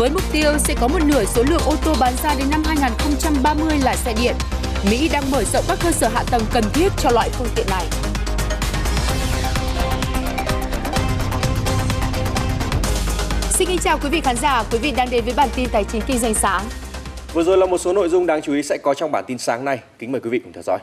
Với mục tiêu sẽ có một nửa số lượng ô tô bán ra đến năm 2030 là xe điện, Mỹ đang mở rộng các cơ sở hạ tầng cần thiết cho loại phương tiện này. Xin kính chào quý vị khán giả, quý vị đang đến với bản tin tài chính kinh doanh sáng. Vừa rồi là một số nội dung đáng chú ý sẽ có trong bản tin sáng nay. Kính mời quý vị cùng theo dõi.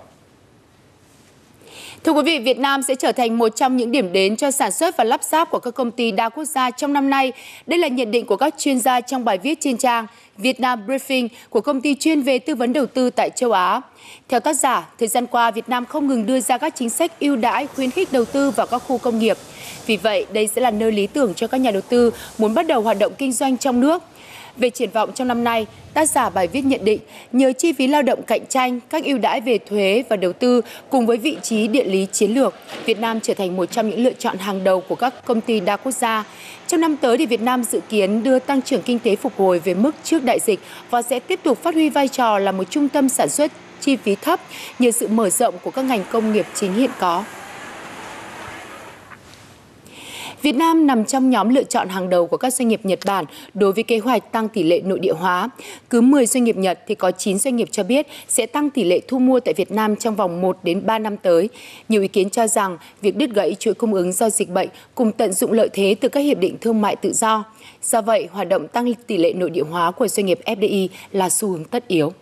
Thưa quý vị, Việt Nam sẽ trở thành một trong những điểm đến cho sản xuất và lắp ráp của các công ty đa quốc gia trong năm nay. Đây là nhận định của các chuyên gia trong bài viết trên trang Việt Nam Briefing của công ty chuyên về tư vấn đầu tư tại châu Á. Theo tác giả, thời gian qua Việt Nam không ngừng đưa ra các chính sách ưu đãi khuyến khích đầu tư vào các khu công nghiệp. Vì vậy, đây sẽ là nơi lý tưởng cho các nhà đầu tư muốn bắt đầu hoạt động kinh doanh trong nước. Về triển vọng trong năm nay, tác giả bài viết nhận định nhờ chi phí lao động cạnh tranh, các ưu đãi về thuế và đầu tư cùng với vị trí địa lý chiến lược, Việt Nam trở thành một trong những lựa chọn hàng đầu của các công ty đa quốc gia. Trong năm tới thì Việt Nam dự kiến đưa tăng trưởng kinh tế phục hồi về mức trước đại dịch và sẽ tiếp tục phát huy vai trò là một trung tâm sản xuất chi phí thấp nhờ sự mở rộng của các ngành công nghiệp chính hiện có. Việt Nam nằm trong nhóm lựa chọn hàng đầu của các doanh nghiệp Nhật Bản đối với kế hoạch tăng tỷ lệ nội địa hóa. Cứ 10 doanh nghiệp Nhật thì có 9 doanh nghiệp cho biết sẽ tăng tỷ lệ thu mua tại Việt Nam trong vòng 1 đến 3 năm tới. Nhiều ý kiến cho rằng việc đứt gãy chuỗi cung ứng do dịch bệnh cùng tận dụng lợi thế từ các hiệp định thương mại tự do. Do vậy, hoạt động tăng tỷ lệ nội địa hóa của doanh nghiệp FDI là xu hướng tất yếu.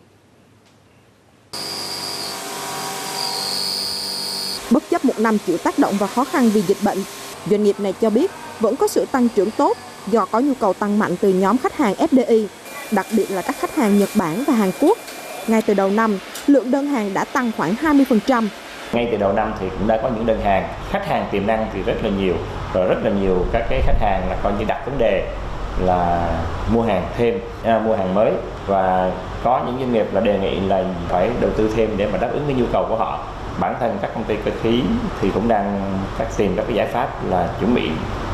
Bất chấp một năm chịu tác động và khó khăn vì dịch bệnh, Doanh nghiệp này cho biết vẫn có sự tăng trưởng tốt do có nhu cầu tăng mạnh từ nhóm khách hàng FDI, đặc biệt là các khách hàng Nhật Bản và Hàn Quốc. Ngay từ đầu năm, lượng đơn hàng đã tăng khoảng 20%. Ngay từ đầu năm thì cũng đã có những đơn hàng, khách hàng tiềm năng thì rất là nhiều, rồi rất là nhiều các cái khách hàng là coi như đặt vấn đề là mua hàng thêm, à, mua hàng mới và có những doanh nghiệp là đề nghị là phải đầu tư thêm để mà đáp ứng cái nhu cầu của họ bản thân các công ty cơ khí thì cũng đang các tìm các cái giải pháp là chuẩn bị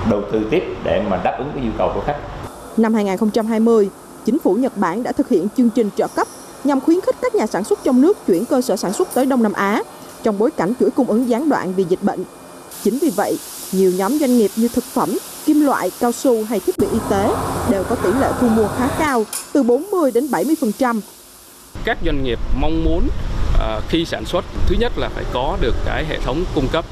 đầu tư tiếp để mà đáp ứng cái nhu cầu của khách. Năm 2020, chính phủ Nhật Bản đã thực hiện chương trình trợ cấp nhằm khuyến khích các nhà sản xuất trong nước chuyển cơ sở sản xuất tới Đông Nam Á trong bối cảnh chuỗi cung ứng gián đoạn vì dịch bệnh. Chính vì vậy, nhiều nhóm doanh nghiệp như thực phẩm, kim loại, cao su hay thiết bị y tế đều có tỷ lệ thu mua khá cao, từ 40 đến 70%. Các doanh nghiệp mong muốn à, khi sản xuất thứ nhất là phải có được cái hệ thống cung cấp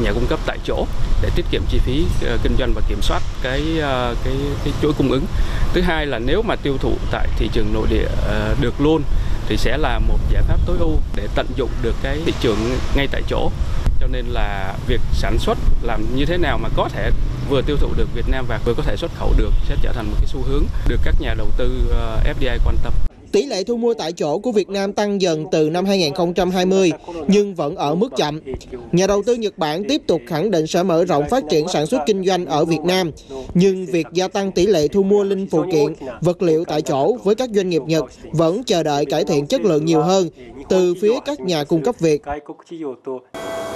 nhà cung cấp tại chỗ để tiết kiệm chi phí uh, kinh doanh và kiểm soát cái uh, cái cái chuỗi cung ứng. Thứ hai là nếu mà tiêu thụ tại thị trường nội địa uh, được luôn thì sẽ là một giải pháp tối ưu để tận dụng được cái thị trường ngay tại chỗ. Cho nên là việc sản xuất làm như thế nào mà có thể vừa tiêu thụ được Việt Nam và vừa có thể xuất khẩu được sẽ trở thành một cái xu hướng được các nhà đầu tư FDI quan tâm. Tỷ lệ thu mua tại chỗ của Việt Nam tăng dần từ năm 2020 nhưng vẫn ở mức chậm. Nhà đầu tư Nhật Bản tiếp tục khẳng định sẽ mở rộng phát triển sản xuất kinh doanh ở Việt Nam, nhưng việc gia tăng tỷ lệ thu mua linh phụ kiện, vật liệu tại chỗ với các doanh nghiệp Nhật vẫn chờ đợi cải thiện chất lượng nhiều hơn từ phía các nhà cung cấp Việt.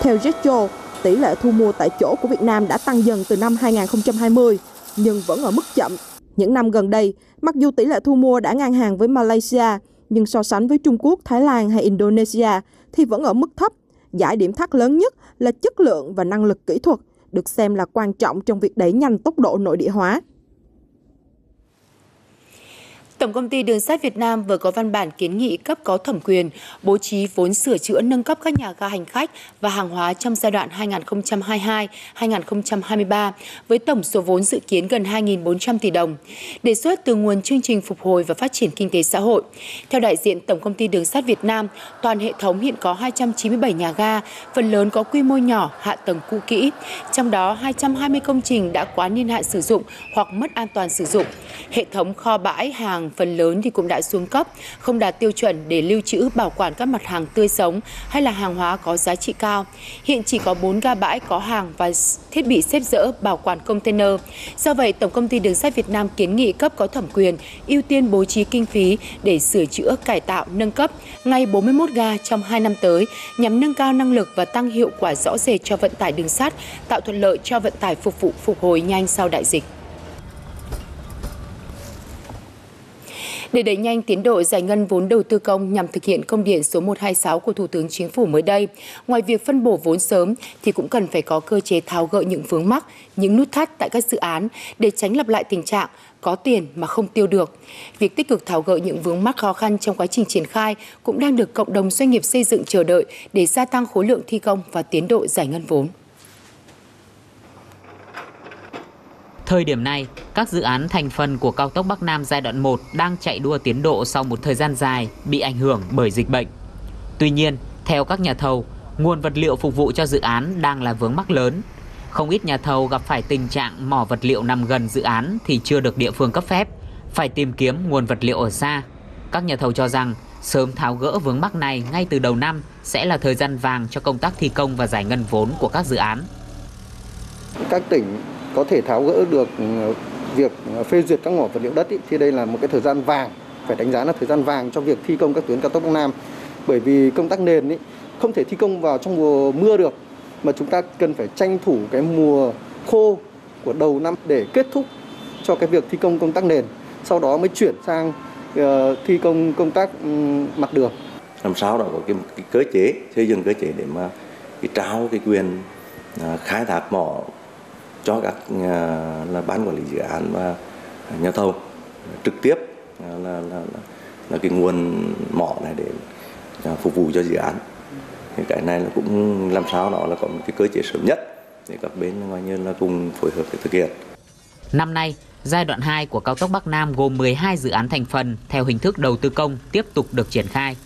Theo Jetro, tỷ lệ thu mua tại chỗ của Việt Nam đã tăng dần từ năm 2020 nhưng vẫn ở mức chậm những năm gần đây, mặc dù tỷ lệ thu mua đã ngang hàng với Malaysia, nhưng so sánh với Trung Quốc, Thái Lan hay Indonesia thì vẫn ở mức thấp. Giải điểm thắt lớn nhất là chất lượng và năng lực kỹ thuật, được xem là quan trọng trong việc đẩy nhanh tốc độ nội địa hóa. Tổng công ty Đường sắt Việt Nam vừa có văn bản kiến nghị cấp có thẩm quyền bố trí vốn sửa chữa nâng cấp các nhà ga hành khách và hàng hóa trong giai đoạn 2022-2023 với tổng số vốn dự kiến gần 2.400 tỷ đồng, đề xuất từ nguồn chương trình phục hồi và phát triển kinh tế xã hội. Theo đại diện Tổng công ty Đường sắt Việt Nam, toàn hệ thống hiện có 297 nhà ga, phần lớn có quy mô nhỏ, hạ tầng cũ kỹ, trong đó 220 công trình đã quá niên hạn sử dụng hoặc mất an toàn sử dụng. Hệ thống kho bãi hàng phần lớn thì cũng đã xuống cấp, không đạt tiêu chuẩn để lưu trữ bảo quản các mặt hàng tươi sống hay là hàng hóa có giá trị cao. Hiện chỉ có 4 ga bãi có hàng và thiết bị xếp dỡ bảo quản container. Do vậy, Tổng công ty Đường sắt Việt Nam kiến nghị cấp có thẩm quyền ưu tiên bố trí kinh phí để sửa chữa, cải tạo, nâng cấp ngay 41 ga trong 2 năm tới nhằm nâng cao năng lực và tăng hiệu quả rõ rệt cho vận tải đường sắt, tạo thuận lợi cho vận tải phục vụ phục hồi nhanh sau đại dịch. Để đẩy nhanh tiến độ giải ngân vốn đầu tư công nhằm thực hiện công điện số 126 của Thủ tướng Chính phủ mới đây, ngoài việc phân bổ vốn sớm thì cũng cần phải có cơ chế tháo gỡ những vướng mắc, những nút thắt tại các dự án để tránh lặp lại tình trạng có tiền mà không tiêu được. Việc tích cực tháo gỡ những vướng mắc khó khăn trong quá trình triển khai cũng đang được cộng đồng doanh nghiệp xây dựng chờ đợi để gia tăng khối lượng thi công và tiến độ giải ngân vốn. Thời điểm này, các dự án thành phần của cao tốc Bắc Nam giai đoạn 1 đang chạy đua tiến độ sau một thời gian dài bị ảnh hưởng bởi dịch bệnh. Tuy nhiên, theo các nhà thầu, nguồn vật liệu phục vụ cho dự án đang là vướng mắc lớn. Không ít nhà thầu gặp phải tình trạng mỏ vật liệu nằm gần dự án thì chưa được địa phương cấp phép, phải tìm kiếm nguồn vật liệu ở xa. Các nhà thầu cho rằng sớm tháo gỡ vướng mắc này ngay từ đầu năm sẽ là thời gian vàng cho công tác thi công và giải ngân vốn của các dự án. Các tỉnh có thể tháo gỡ được ừ, việc ừ, phê duyệt các mỏ vật liệu đất ý, thì đây là một cái thời gian vàng phải đánh giá là thời gian vàng cho việc thi công các tuyến cao tốc Bắc Nam. Bởi vì công tác nền ý, không thể thi công vào trong mùa mưa được mà chúng ta cần phải tranh thủ cái mùa khô của đầu năm để kết thúc cho cái việc thi công công tác nền sau đó mới chuyển sang uh, thi công công tác um, mặt đường. Làm sao đó có cái, cái cơ chế xây dựng cơ chế để mà cái trao cái quyền uh, khai thác mỏ cho các nhà, là ban quản lý dự án và nhà thầu trực tiếp à, là, là, là, là cái nguồn mỏ này để à, phục vụ cho dự án thì cái này là cũng làm sao đó là có một cái cơ chế sớm nhất để các bên ngoài như là cùng phối hợp để thực hiện. Năm nay, giai đoạn 2 của cao tốc Bắc Nam gồm 12 dự án thành phần theo hình thức đầu tư công tiếp tục được triển khai.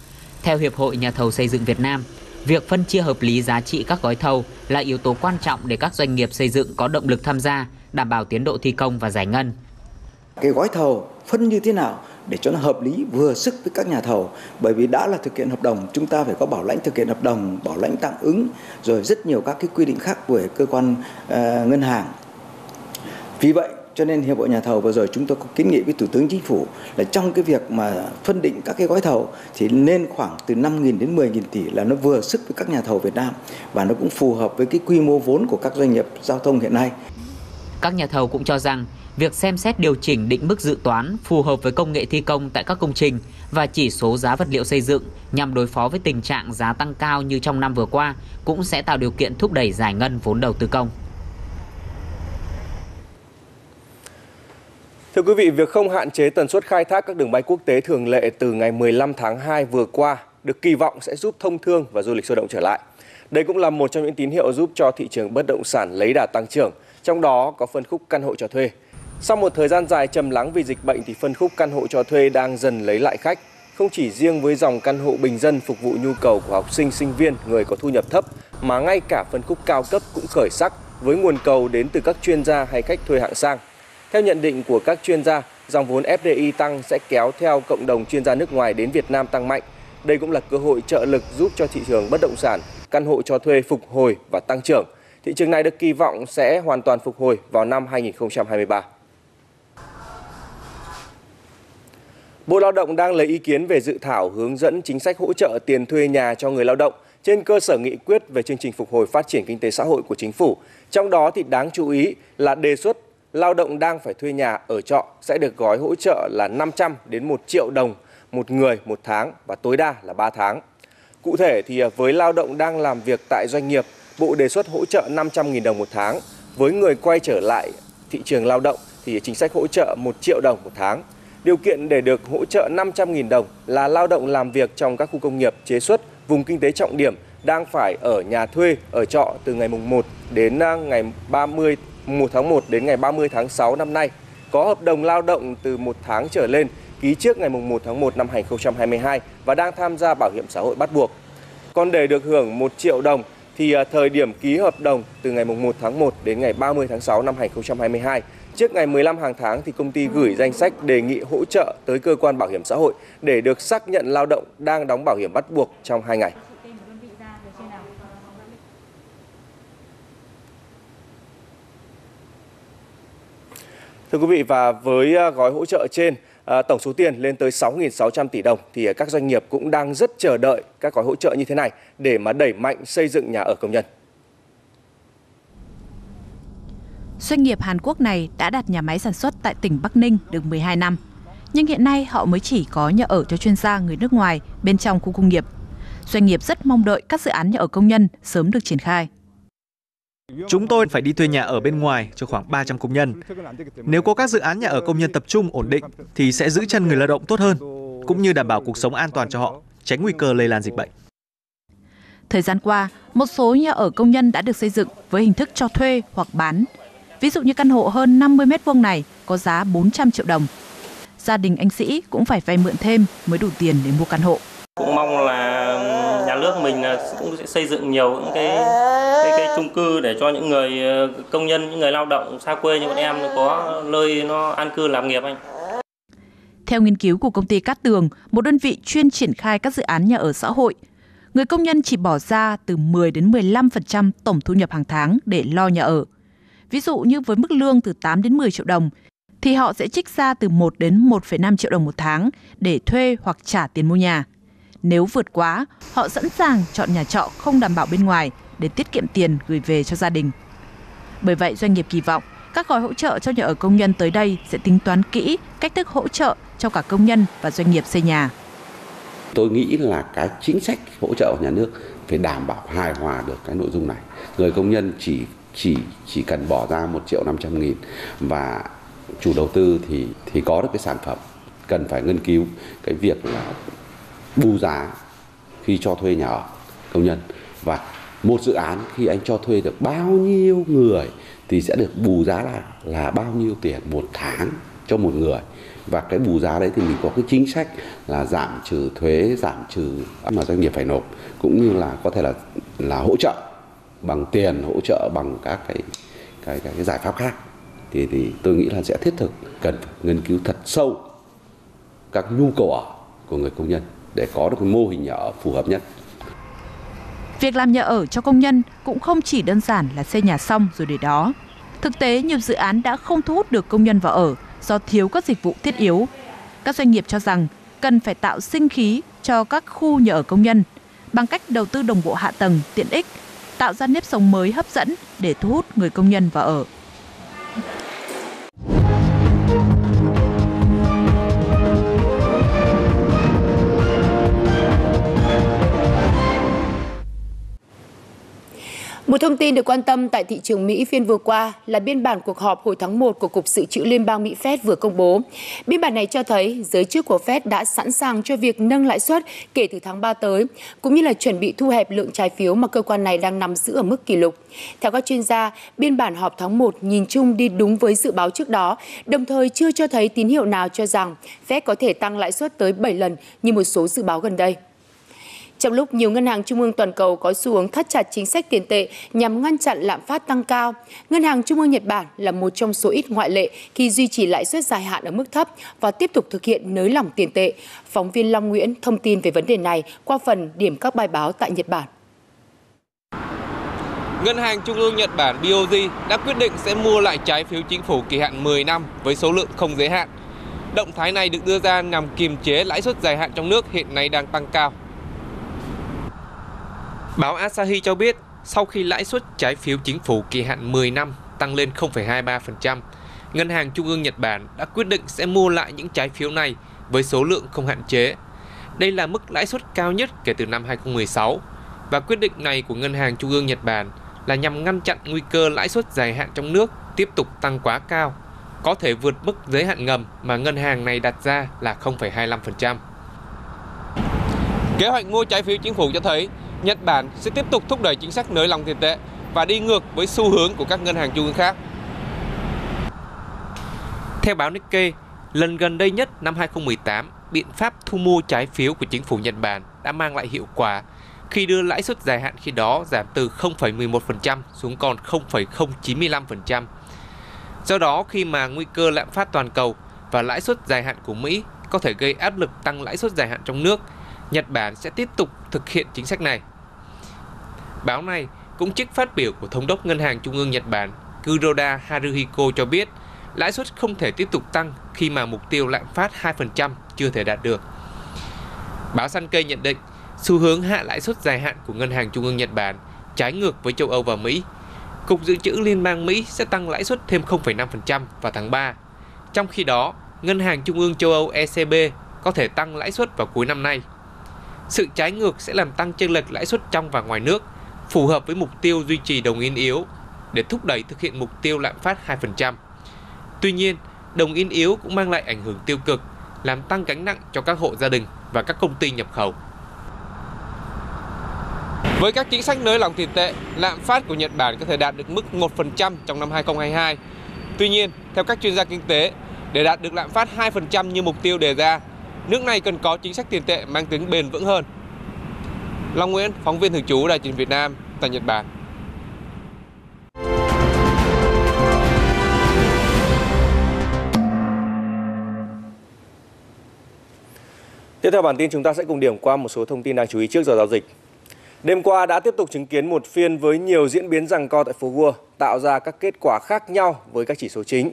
Theo Hiệp hội Nhà thầu xây dựng Việt Nam, Việc phân chia hợp lý giá trị các gói thầu là yếu tố quan trọng để các doanh nghiệp xây dựng có động lực tham gia, đảm bảo tiến độ thi công và giải ngân. Cái gói thầu phân như thế nào để cho nó hợp lý vừa sức với các nhà thầu bởi vì đã là thực hiện hợp đồng chúng ta phải có bảo lãnh thực hiện hợp đồng bảo lãnh tạm ứng rồi rất nhiều các cái quy định khác của cơ quan uh, ngân hàng vì vậy cho nên hiệp hội nhà thầu vừa rồi chúng tôi có kiến nghị với thủ tướng chính phủ là trong cái việc mà phân định các cái gói thầu thì nên khoảng từ 5.000 đến 10.000 tỷ là nó vừa sức với các nhà thầu Việt Nam và nó cũng phù hợp với cái quy mô vốn của các doanh nghiệp giao thông hiện nay. Các nhà thầu cũng cho rằng việc xem xét điều chỉnh định mức dự toán phù hợp với công nghệ thi công tại các công trình và chỉ số giá vật liệu xây dựng nhằm đối phó với tình trạng giá tăng cao như trong năm vừa qua cũng sẽ tạo điều kiện thúc đẩy giải ngân vốn đầu tư công. Thưa quý vị, việc không hạn chế tần suất khai thác các đường bay quốc tế thường lệ từ ngày 15 tháng 2 vừa qua được kỳ vọng sẽ giúp thông thương và du lịch sôi động trở lại. Đây cũng là một trong những tín hiệu giúp cho thị trường bất động sản lấy đà tăng trưởng, trong đó có phân khúc căn hộ cho thuê. Sau một thời gian dài trầm lắng vì dịch bệnh thì phân khúc căn hộ cho thuê đang dần lấy lại khách. Không chỉ riêng với dòng căn hộ bình dân phục vụ nhu cầu của học sinh, sinh viên, người có thu nhập thấp, mà ngay cả phân khúc cao cấp cũng khởi sắc với nguồn cầu đến từ các chuyên gia hay khách thuê hạng sang. Theo nhận định của các chuyên gia, dòng vốn FDI tăng sẽ kéo theo cộng đồng chuyên gia nước ngoài đến Việt Nam tăng mạnh. Đây cũng là cơ hội trợ lực giúp cho thị trường bất động sản, căn hộ cho thuê phục hồi và tăng trưởng. Thị trường này được kỳ vọng sẽ hoàn toàn phục hồi vào năm 2023. Bộ Lao động đang lấy ý kiến về dự thảo hướng dẫn chính sách hỗ trợ tiền thuê nhà cho người lao động trên cơ sở nghị quyết về chương trình phục hồi phát triển kinh tế xã hội của chính phủ. Trong đó thì đáng chú ý là đề xuất lao động đang phải thuê nhà ở trọ sẽ được gói hỗ trợ là 500 đến 1 triệu đồng một người một tháng và tối đa là 3 tháng. Cụ thể thì à, với lao động đang làm việc tại doanh nghiệp, Bộ đề xuất hỗ trợ 500.000 đồng một tháng. Với người quay trở lại thị trường lao động thì chính sách hỗ trợ 1 triệu đồng một tháng. Điều kiện để được hỗ trợ 500.000 đồng là lao động làm việc trong các khu công nghiệp, chế xuất, vùng kinh tế trọng điểm đang phải ở nhà thuê, ở trọ từ ngày mùng 1 đến à, ngày 30 1 tháng 1 đến ngày 30 tháng 6 năm nay, có hợp đồng lao động từ 1 tháng trở lên ký trước ngày 1 tháng 1 năm 2022 và đang tham gia bảo hiểm xã hội bắt buộc. Còn để được hưởng 1 triệu đồng thì à, thời điểm ký hợp đồng từ ngày 1 tháng 1 đến ngày 30 tháng 6 năm 2022 Trước ngày 15 hàng tháng thì công ty gửi danh sách đề nghị hỗ trợ tới cơ quan bảo hiểm xã hội để được xác nhận lao động đang đóng bảo hiểm bắt buộc trong 2 ngày. Thưa quý vị, và với à, gói hỗ trợ trên à, tổng số tiền lên tới 6.600 tỷ đồng thì à, các doanh nghiệp cũng đang rất chờ đợi các gói hỗ trợ như thế này để mà đẩy mạnh xây dựng nhà ở công nhân. Doanh nghiệp Hàn Quốc này đã đặt nhà máy sản xuất tại tỉnh Bắc Ninh được 12 năm. nhưng hiện nay họ mới chỉ có nhà ở cho chuyên gia người nước ngoài bên trong khu công nghiệp. Doanh nghiệp rất mong đợi các dự án nhà ở công nhân sớm được triển khai. Chúng tôi phải đi thuê nhà ở bên ngoài cho khoảng 300 công nhân. Nếu có các dự án nhà ở công nhân tập trung ổn định thì sẽ giữ chân người lao động tốt hơn, cũng như đảm bảo cuộc sống an toàn cho họ, tránh nguy cơ lây lan dịch bệnh. Thời gian qua, một số nhà ở công nhân đã được xây dựng với hình thức cho thuê hoặc bán. Ví dụ như căn hộ hơn 50 mét vuông này có giá 400 triệu đồng. Gia đình anh Sĩ cũng phải vay mượn thêm mới đủ tiền để mua căn hộ. Cũng mong là nước mình à, cũng sẽ xây dựng nhiều những cái cái, cái chung cư để cho những người ờ, công nhân, những người lao động xa quê như bọn em có nơi nó an cư làm nghiệp anh. Theo nghiên cứu của công ty Cát Tường, một đơn vị chuyên triển khai các dự án nhà ở xã hội, người công nhân chỉ bỏ ra từ 10 đến 15% tổng thu nhập hàng tháng để lo nhà ở. Ví dụ như với mức lương từ 8 đến 10 triệu đồng, thì họ sẽ trích ra từ 1 đến 1,5 triệu đồng một tháng để thuê hoặc trả tiền mua nhà. Nếu vượt quá, họ sẵn sàng chọn nhà trọ không đảm bảo bên ngoài để tiết kiệm tiền gửi về cho gia đình. Bởi vậy, doanh nghiệp kỳ vọng các gói hỗ trợ cho nhà ở công nhân tới đây sẽ tính toán kỹ cách thức hỗ trợ cho cả công nhân và doanh nghiệp xây nhà. Tôi nghĩ là cái chính sách hỗ trợ của nhà nước phải đảm bảo hài hòa được cái nội dung này. Người công nhân chỉ chỉ chỉ cần bỏ ra một triệu năm trăm nghìn và chủ đầu tư thì thì có được cái sản phẩm cần phải nghiên cứu cái việc là bù giá khi cho thuê nhà ở công nhân. Và một dự án khi anh cho thuê được bao nhiêu người thì sẽ được bù giá là là bao nhiêu tiền một tháng cho một người. Và cái bù giá đấy thì mình có cái chính sách là giảm trừ thuế giảm trừ mà doanh nghiệp phải nộp cũng như là có thể là là hỗ trợ bằng tiền hỗ trợ bằng các cái cái cái, cái giải pháp khác. Thì thì tôi nghĩ là sẽ thiết thực cần nghiên cứu thật sâu các nhu cầu ở của người công nhân để có được mô hình nhà ở phù hợp nhất. Việc làm nhà ở cho công nhân cũng không chỉ đơn giản là xây nhà xong rồi để đó. Thực tế, nhiều dự án đã không thu hút được công nhân vào ở do thiếu các dịch vụ thiết yếu. Các doanh nghiệp cho rằng cần phải tạo sinh khí cho các khu nhà ở công nhân bằng cách đầu tư đồng bộ hạ tầng, tiện ích, tạo ra nếp sống mới hấp dẫn để thu hút người công nhân vào ở. Một thông tin được quan tâm tại thị trường Mỹ phiên vừa qua là biên bản cuộc họp hồi tháng 1 của Cục Dự trữ Liên bang Mỹ Fed vừa công bố. Biên bản này cho thấy giới chức của Fed đã sẵn sàng cho việc nâng lãi suất kể từ tháng 3 tới, cũng như là chuẩn bị thu hẹp lượng trái phiếu mà cơ quan này đang nắm giữ ở mức kỷ lục. Theo các chuyên gia, biên bản họp tháng 1 nhìn chung đi đúng với dự báo trước đó, đồng thời chưa cho thấy tín hiệu nào cho rằng Fed có thể tăng lãi suất tới 7 lần như một số dự báo gần đây. Trong lúc nhiều ngân hàng trung ương toàn cầu có xu hướng thắt chặt chính sách tiền tệ nhằm ngăn chặn lạm phát tăng cao, Ngân hàng Trung ương Nhật Bản là một trong số ít ngoại lệ khi duy trì lãi suất dài hạn ở mức thấp và tiếp tục thực hiện nới lỏng tiền tệ. Phóng viên Long Nguyễn thông tin về vấn đề này qua phần điểm các bài báo tại Nhật Bản. Ngân hàng Trung ương Nhật Bản BOJ đã quyết định sẽ mua lại trái phiếu chính phủ kỳ hạn 10 năm với số lượng không giới hạn. Động thái này được đưa ra nhằm kiềm chế lãi suất dài hạn trong nước hiện nay đang tăng cao. Báo Asahi cho biết, sau khi lãi suất trái phiếu chính phủ kỳ hạn 10 năm tăng lên 0,23%, Ngân hàng Trung ương Nhật Bản đã quyết định sẽ mua lại những trái phiếu này với số lượng không hạn chế. Đây là mức lãi suất cao nhất kể từ năm 2016 và quyết định này của Ngân hàng Trung ương Nhật Bản là nhằm ngăn chặn nguy cơ lãi suất dài hạn trong nước tiếp tục tăng quá cao, có thể vượt mức giới hạn ngầm mà ngân hàng này đặt ra là 0,25%. Kế hoạch mua trái phiếu chính phủ cho thấy Nhật Bản sẽ tiếp tục thúc đẩy chính sách nới lỏng tiền tệ và đi ngược với xu hướng của các ngân hàng trung ương khác. Theo báo Nikkei, lần gần đây nhất năm 2018, biện pháp thu mua trái phiếu của chính phủ Nhật Bản đã mang lại hiệu quả khi đưa lãi suất dài hạn khi đó giảm từ 0,11% xuống còn 0,095%. Do đó, khi mà nguy cơ lạm phát toàn cầu và lãi suất dài hạn của Mỹ có thể gây áp lực tăng lãi suất dài hạn trong nước – Nhật Bản sẽ tiếp tục thực hiện chính sách này. Báo này cũng trích phát biểu của Thống đốc Ngân hàng Trung ương Nhật Bản Kuroda Haruhiko cho biết lãi suất không thể tiếp tục tăng khi mà mục tiêu lạm phát 2% chưa thể đạt được. Báo Sankei nhận định xu hướng hạ lãi suất dài hạn của Ngân hàng Trung ương Nhật Bản trái ngược với châu Âu và Mỹ. Cục Dự trữ Liên bang Mỹ sẽ tăng lãi suất thêm 0,5% vào tháng 3. Trong khi đó, Ngân hàng Trung ương châu Âu ECB có thể tăng lãi suất vào cuối năm nay. Sự trái ngược sẽ làm tăng chênh lệch lãi suất trong và ngoài nước, phù hợp với mục tiêu duy trì đồng yên yếu để thúc đẩy thực hiện mục tiêu lạm phát 2%. Tuy nhiên, đồng yên yếu cũng mang lại ảnh hưởng tiêu cực, làm tăng gánh nặng cho các hộ gia đình và các công ty nhập khẩu. Với các chính sách nới lỏng tiền tệ, lạm phát của Nhật Bản có thể đạt được mức 1% trong năm 2022. Tuy nhiên, theo các chuyên gia kinh tế, để đạt được lạm phát 2% như mục tiêu đề ra, nước này cần có chính sách tiền tệ mang tính bền vững hơn. Long Nguyễn, phóng viên thường trú Đài truyền Việt Nam tại Nhật Bản. Tiếp theo bản tin chúng ta sẽ cùng điểm qua một số thông tin đáng chú ý trước giờ giao dịch. Đêm qua đã tiếp tục chứng kiến một phiên với nhiều diễn biến rằng co tại phố Wall, tạo ra các kết quả khác nhau với các chỉ số chính.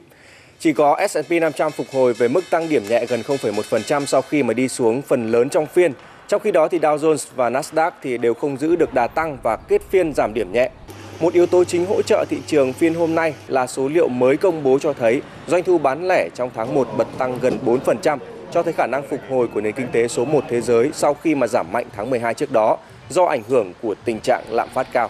Chỉ có S&P 500 phục hồi về mức tăng điểm nhẹ gần 0,1% sau khi mà đi xuống phần lớn trong phiên. Trong khi đó thì Dow Jones và Nasdaq thì đều không giữ được đà tăng và kết phiên giảm điểm nhẹ. Một yếu tố chính hỗ trợ thị trường phiên hôm nay là số liệu mới công bố cho thấy doanh thu bán lẻ trong tháng 1 bật tăng gần 4%, cho thấy khả năng phục hồi của nền kinh tế số 1 thế giới sau khi mà giảm mạnh tháng 12 trước đó do ảnh hưởng của tình trạng lạm phát cao.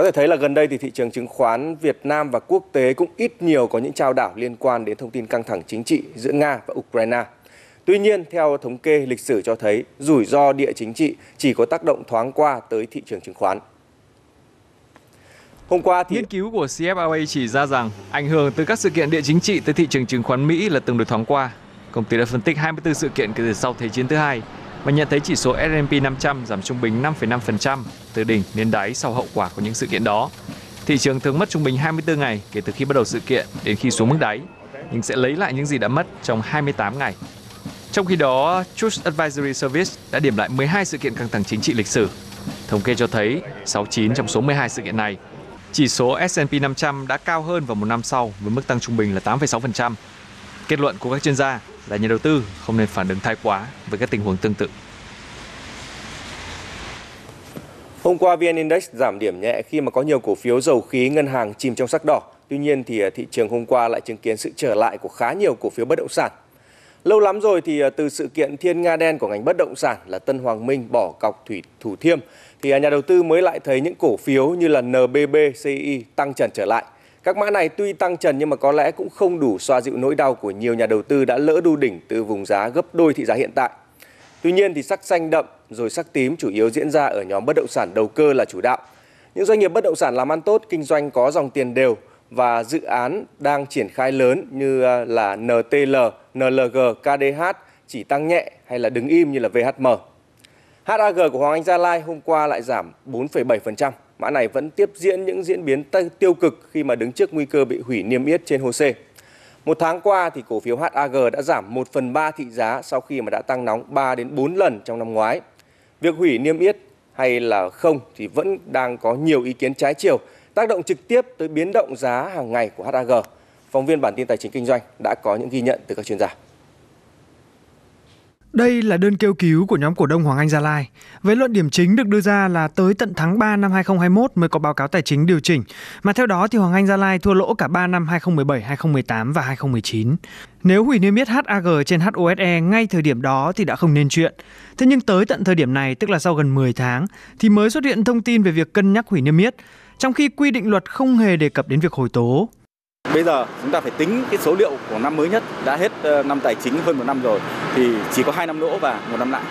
Có thể thấy là gần đây thì thị trường chứng khoán Việt Nam và quốc tế cũng ít nhiều có những trao đảo liên quan đến thông tin căng thẳng chính trị giữa Nga và Ukraine. Tuy nhiên, theo thống kê lịch sử cho thấy, rủi ro địa chính trị chỉ có tác động thoáng qua tới thị trường chứng khoán. Hôm qua thì... Nghiên cứu của CFRA chỉ ra rằng ảnh hưởng từ các sự kiện địa chính trị tới thị trường chứng khoán Mỹ là tương đối thoáng qua. Công ty đã phân tích 24 sự kiện kể từ sau Thế chiến thứ hai và nhận thấy chỉ số S&P 500 giảm trung bình 5,5% từ đỉnh đến đáy sau hậu quả của những sự kiện đó. Thị trường thường mất trung bình 24 ngày kể từ khi bắt đầu sự kiện đến khi xuống mức đáy, nhưng sẽ lấy lại những gì đã mất trong 28 ngày. Trong khi đó, Trust Advisory Service đã điểm lại 12 sự kiện căng thẳng chính trị lịch sử. Thống kê cho thấy 69 trong số 12 sự kiện này, chỉ số S&P 500 đã cao hơn vào một năm sau với mức tăng trung bình là 8,6%. Kết luận của các chuyên gia là nhà đầu tư không nên phản ứng thái quá với các tình huống tương tự. Hôm qua VN Index giảm điểm nhẹ khi mà có nhiều cổ phiếu dầu khí ngân hàng chìm trong sắc đỏ. Tuy nhiên thì à, thị trường hôm qua lại chứng kiến sự trở lại của khá nhiều cổ phiếu bất động sản. Lâu lắm rồi thì à, từ sự kiện thiên nga đen của ngành bất động sản là Tân Hoàng Minh bỏ cọc thủy thủ thiêm thì à, nhà đầu tư mới lại thấy những cổ phiếu như là NBB, CI tăng trần trở lại. Các mã này tuy tăng trần nhưng mà có lẽ cũng không đủ xoa dịu nỗi đau của nhiều nhà đầu tư đã lỡ đu đỉnh từ vùng giá gấp đôi thị giá hiện tại. Tuy nhiên thì sắc xanh đậm rồi sắc tím chủ yếu diễn ra ở nhóm bất động sản đầu cơ là chủ đạo. Những doanh nghiệp bất động sản làm ăn tốt, kinh doanh có dòng tiền đều và dự án đang triển khai lớn như à, là NTL, NLG, KDH chỉ tăng nhẹ hay là đứng im như là VHM. HAG của Hoàng Anh Gia Lai hôm qua lại giảm 4,7%. Mã này vẫn tiếp diễn những diễn biến tiêu cực khi mà đứng trước nguy cơ bị hủy niêm yết trên HOSE. Một tháng qua thì cổ phiếu HAG đã giảm 1 phần 3 thị giá sau khi mà đã tăng nóng 3 đến 4 lần trong năm ngoái. Việc hủy niêm yết hay là không thì vẫn đang có nhiều ý kiến trái chiều, tác động trực tiếp tới biến động giá hàng ngày của HAG. Phóng viên bản tin tài chính kinh doanh đã có những ghi nhận từ các chuyên gia. Đây là đơn kêu cứu của nhóm cổ đông Hoàng Anh Gia Lai. Với luận điểm chính được đưa ra là tới tận tháng 3 năm 2021 mới có báo cáo tài chính điều chỉnh, mà theo đó thì Hoàng Anh Gia Lai thua lỗ cả 3 năm 2017, 2018 và 2019. Nếu hủy niêm yết HAG trên HOSE ngay thời điểm đó thì đã không nên chuyện. Thế nhưng tới tận thời điểm này, tức là sau gần 10 tháng, thì mới xuất hiện thông tin về việc cân nhắc hủy niêm yết, trong khi quy định luật không hề đề cập đến việc hồi tố. Bây giờ chúng ta phải tính cái số liệu của năm mới nhất đã hết ờ, năm tài chính hơn một năm rồi, thì chỉ có hai năm lỗ và một năm lãi.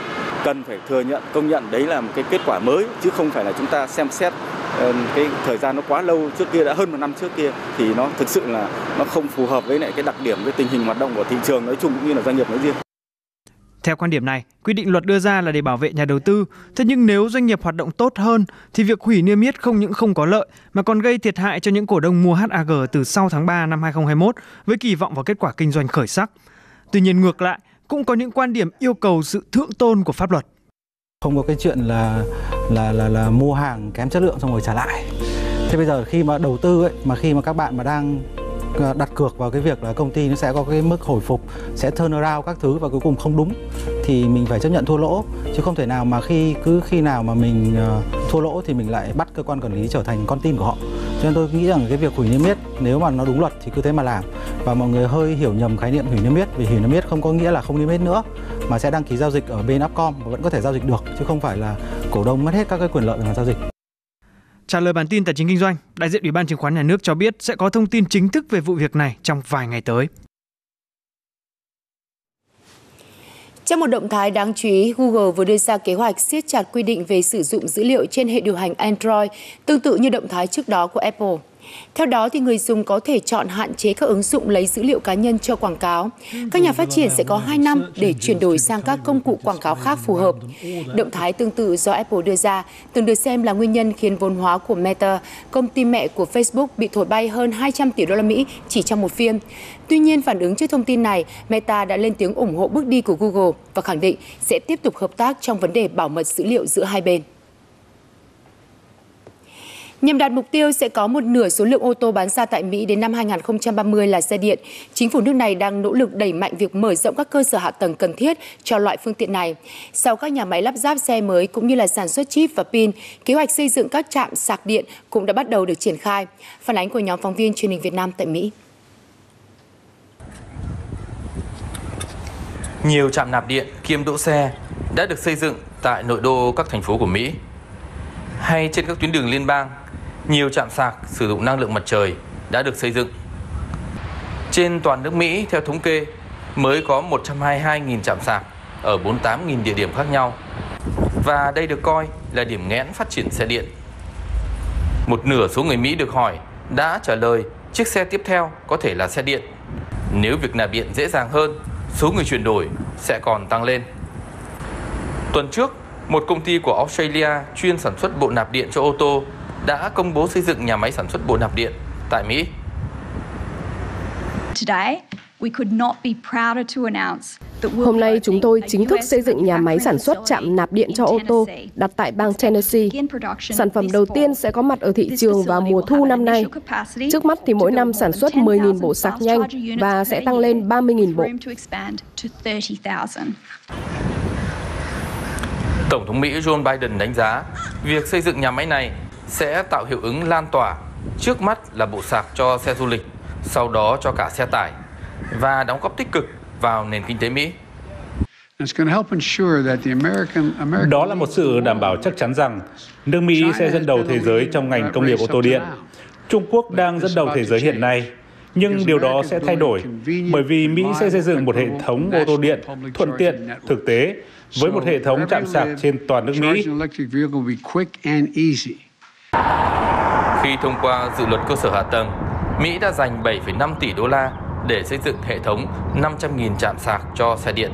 Cần phải thừa nhận, công nhận đấy là một cái kết quả mới, chứ không phải là chúng ta xem xét ờ, cái thời gian nó quá lâu trước kia, đã hơn một năm trước kia, thì nó thực sự là nó không phù hợp với lại cái đặc điểm với tình hình hoạt động của thị trường nói chung cũng như là doanh nghiệp nói riêng. Theo quan điểm này, quy định luật đưa ra là để bảo vệ nhà đầu tư, thế nhưng nếu doanh nghiệp hoạt động tốt hơn thì việc hủy niêm yết không những không có lợi mà còn gây thiệt hại cho những cổ đông mua HAG từ sau tháng 3 năm 2021 với kỳ vọng vào kết quả kinh doanh khởi sắc. Tuy nhiên ngược lại, cũng có những quan điểm yêu cầu sự thượng tôn của pháp luật. Không có cái chuyện là là là là mua hàng kém chất lượng xong rồi trả lại. Thế bây giờ khi mà đầu tư ấy mà khi mà các bạn mà đang Ờ, đặt cược vào cái việc là công ty nó sẽ có cái mức hồi phục, sẽ turn around các thứ và cuối cùng không đúng, thì mình phải chấp nhận thua lỗ. Chứ không thể nào mà khi, cứ khi nào mà mình ờ, thua lỗ thì mình lại bắt cơ quan quản lý trở thành con tin của họ. Cho nên tôi nghĩ rằng cái việc hủy niêm yết, nếu mà nó đúng luật thì cứ thế mà làm. Và mọi người hơi hiểu nhầm khái niệm hủy niêm yết, vì hủy niêm yết không có nghĩa là không niêm yết nữa, mà sẽ đăng ký giao dịch ở bên Upcom và vẫn có thể giao dịch được, chứ không phải là cổ đông mất hết các cái quyền lợi về mặt giao dịch. Trả lời bản tin tài chính kinh doanh, đại diện Ủy ban chứng khoán nhà nước cho biết sẽ có thông tin chính thức về vụ việc này trong vài ngày tới. Trong một động thái đáng chú ý, Google vừa đưa ra kế hoạch siết chặt quy định về sử dụng dữ liệu trên hệ điều hành Android, tương tự như động thái trước đó của Apple. Theo đó, thì người dùng có thể chọn hạn chế các ứng dụng lấy dữ liệu cá nhân cho quảng cáo. Các nhà phát triển sẽ có 2 năm để chuyển đổi sang các công cụ quảng cáo khác phù hợp. Động thái tương tự do Apple đưa ra từng được xem là nguyên nhân khiến vốn hóa của Meta, công ty mẹ của Facebook bị thổi bay hơn 200 tỷ đô la Mỹ chỉ trong một phiên. Tuy nhiên, phản ứng trước thông tin này, Meta đã lên tiếng ủng hộ bước đi của Google và khẳng định sẽ tiếp tục hợp tác trong vấn đề bảo mật dữ liệu giữa hai bên. Nhằm đạt mục tiêu sẽ có một nửa số lượng ô tô bán ra tại Mỹ đến năm 2030 là xe điện, chính phủ nước này đang nỗ lực đẩy mạnh việc mở rộng các cơ sở hạ tầng cần thiết cho loại phương tiện này. Sau các nhà máy lắp ráp xe mới cũng như là sản xuất chip và pin, kế hoạch xây dựng các trạm sạc điện cũng đã bắt đầu được triển khai. Phản ánh của nhóm phóng viên truyền hình Việt Nam tại Mỹ. Nhiều trạm nạp điện kiêm đỗ xe đã được xây dựng tại nội đô các thành phố của Mỹ hay trên các tuyến đường liên bang nhiều trạm sạc sử dụng năng lượng mặt trời đã được xây dựng. Trên toàn nước Mỹ, theo thống kê, mới có 122.000 trạm sạc ở 48.000 địa điểm khác nhau. Và đây được coi là điểm nghẽn phát triển xe điện. Một nửa số người Mỹ được hỏi đã trả lời chiếc xe tiếp theo có thể là xe điện. Nếu việc nạp điện dễ dàng hơn, số người chuyển đổi sẽ còn tăng lên. Tuần trước, một công ty của Australia chuyên sản xuất bộ nạp điện cho ô tô đã công bố xây dựng nhà máy sản xuất bộ nạp điện tại Mỹ. Hôm nay chúng tôi chính thức xây dựng nhà máy sản xuất chạm nạp điện cho ô tô đặt tại bang Tennessee. Sản phẩm đầu tiên sẽ có mặt ở thị trường vào mùa thu năm nay. Trước mắt thì mỗi năm sản xuất 10.000 bộ sạc nhanh và sẽ tăng lên 30.000 bộ. Tổng thống Mỹ Joe Biden đánh giá việc xây dựng nhà máy này sẽ tạo hiệu ứng lan tỏa, trước mắt là bộ sạc cho xe du lịch, sau đó cho cả xe tải và đóng góp tích cực vào nền kinh tế Mỹ. Đó là một sự đảm bảo chắc chắn rằng nước Mỹ sẽ dẫn đầu thế giới trong ngành công nghiệp ô tô điện. Trung Quốc đang dẫn đầu thế giới hiện nay, nhưng điều đó sẽ thay đổi bởi vì Mỹ sẽ xây dựng một hệ thống ô tô điện thuận tiện, thực tế với một hệ thống chạm sạc trên toàn nước Mỹ. Khi thông qua dự luật cơ sở hạ tầng, Mỹ đã dành 7,5 tỷ đô la để xây dựng hệ thống 500.000 trạm sạc cho xe điện.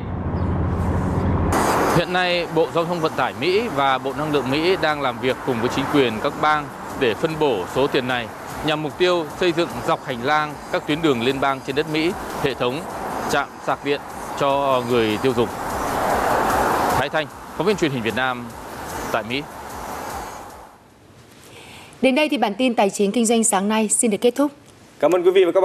Hiện nay, Bộ Giao thông Vận tải Mỹ và Bộ Năng lượng Mỹ đang làm việc cùng với chính quyền các bang để phân bổ số tiền này nhằm mục tiêu xây dựng dọc hành lang các tuyến đường liên bang trên đất Mỹ hệ thống trạm sạc điện cho người tiêu dùng. Thái Thanh, phóng viên truyền hình Việt Nam tại Mỹ. Đến đây thì bản tin tài chính kinh doanh sáng nay xin được kết thúc. Cảm ơn quý vị và các bạn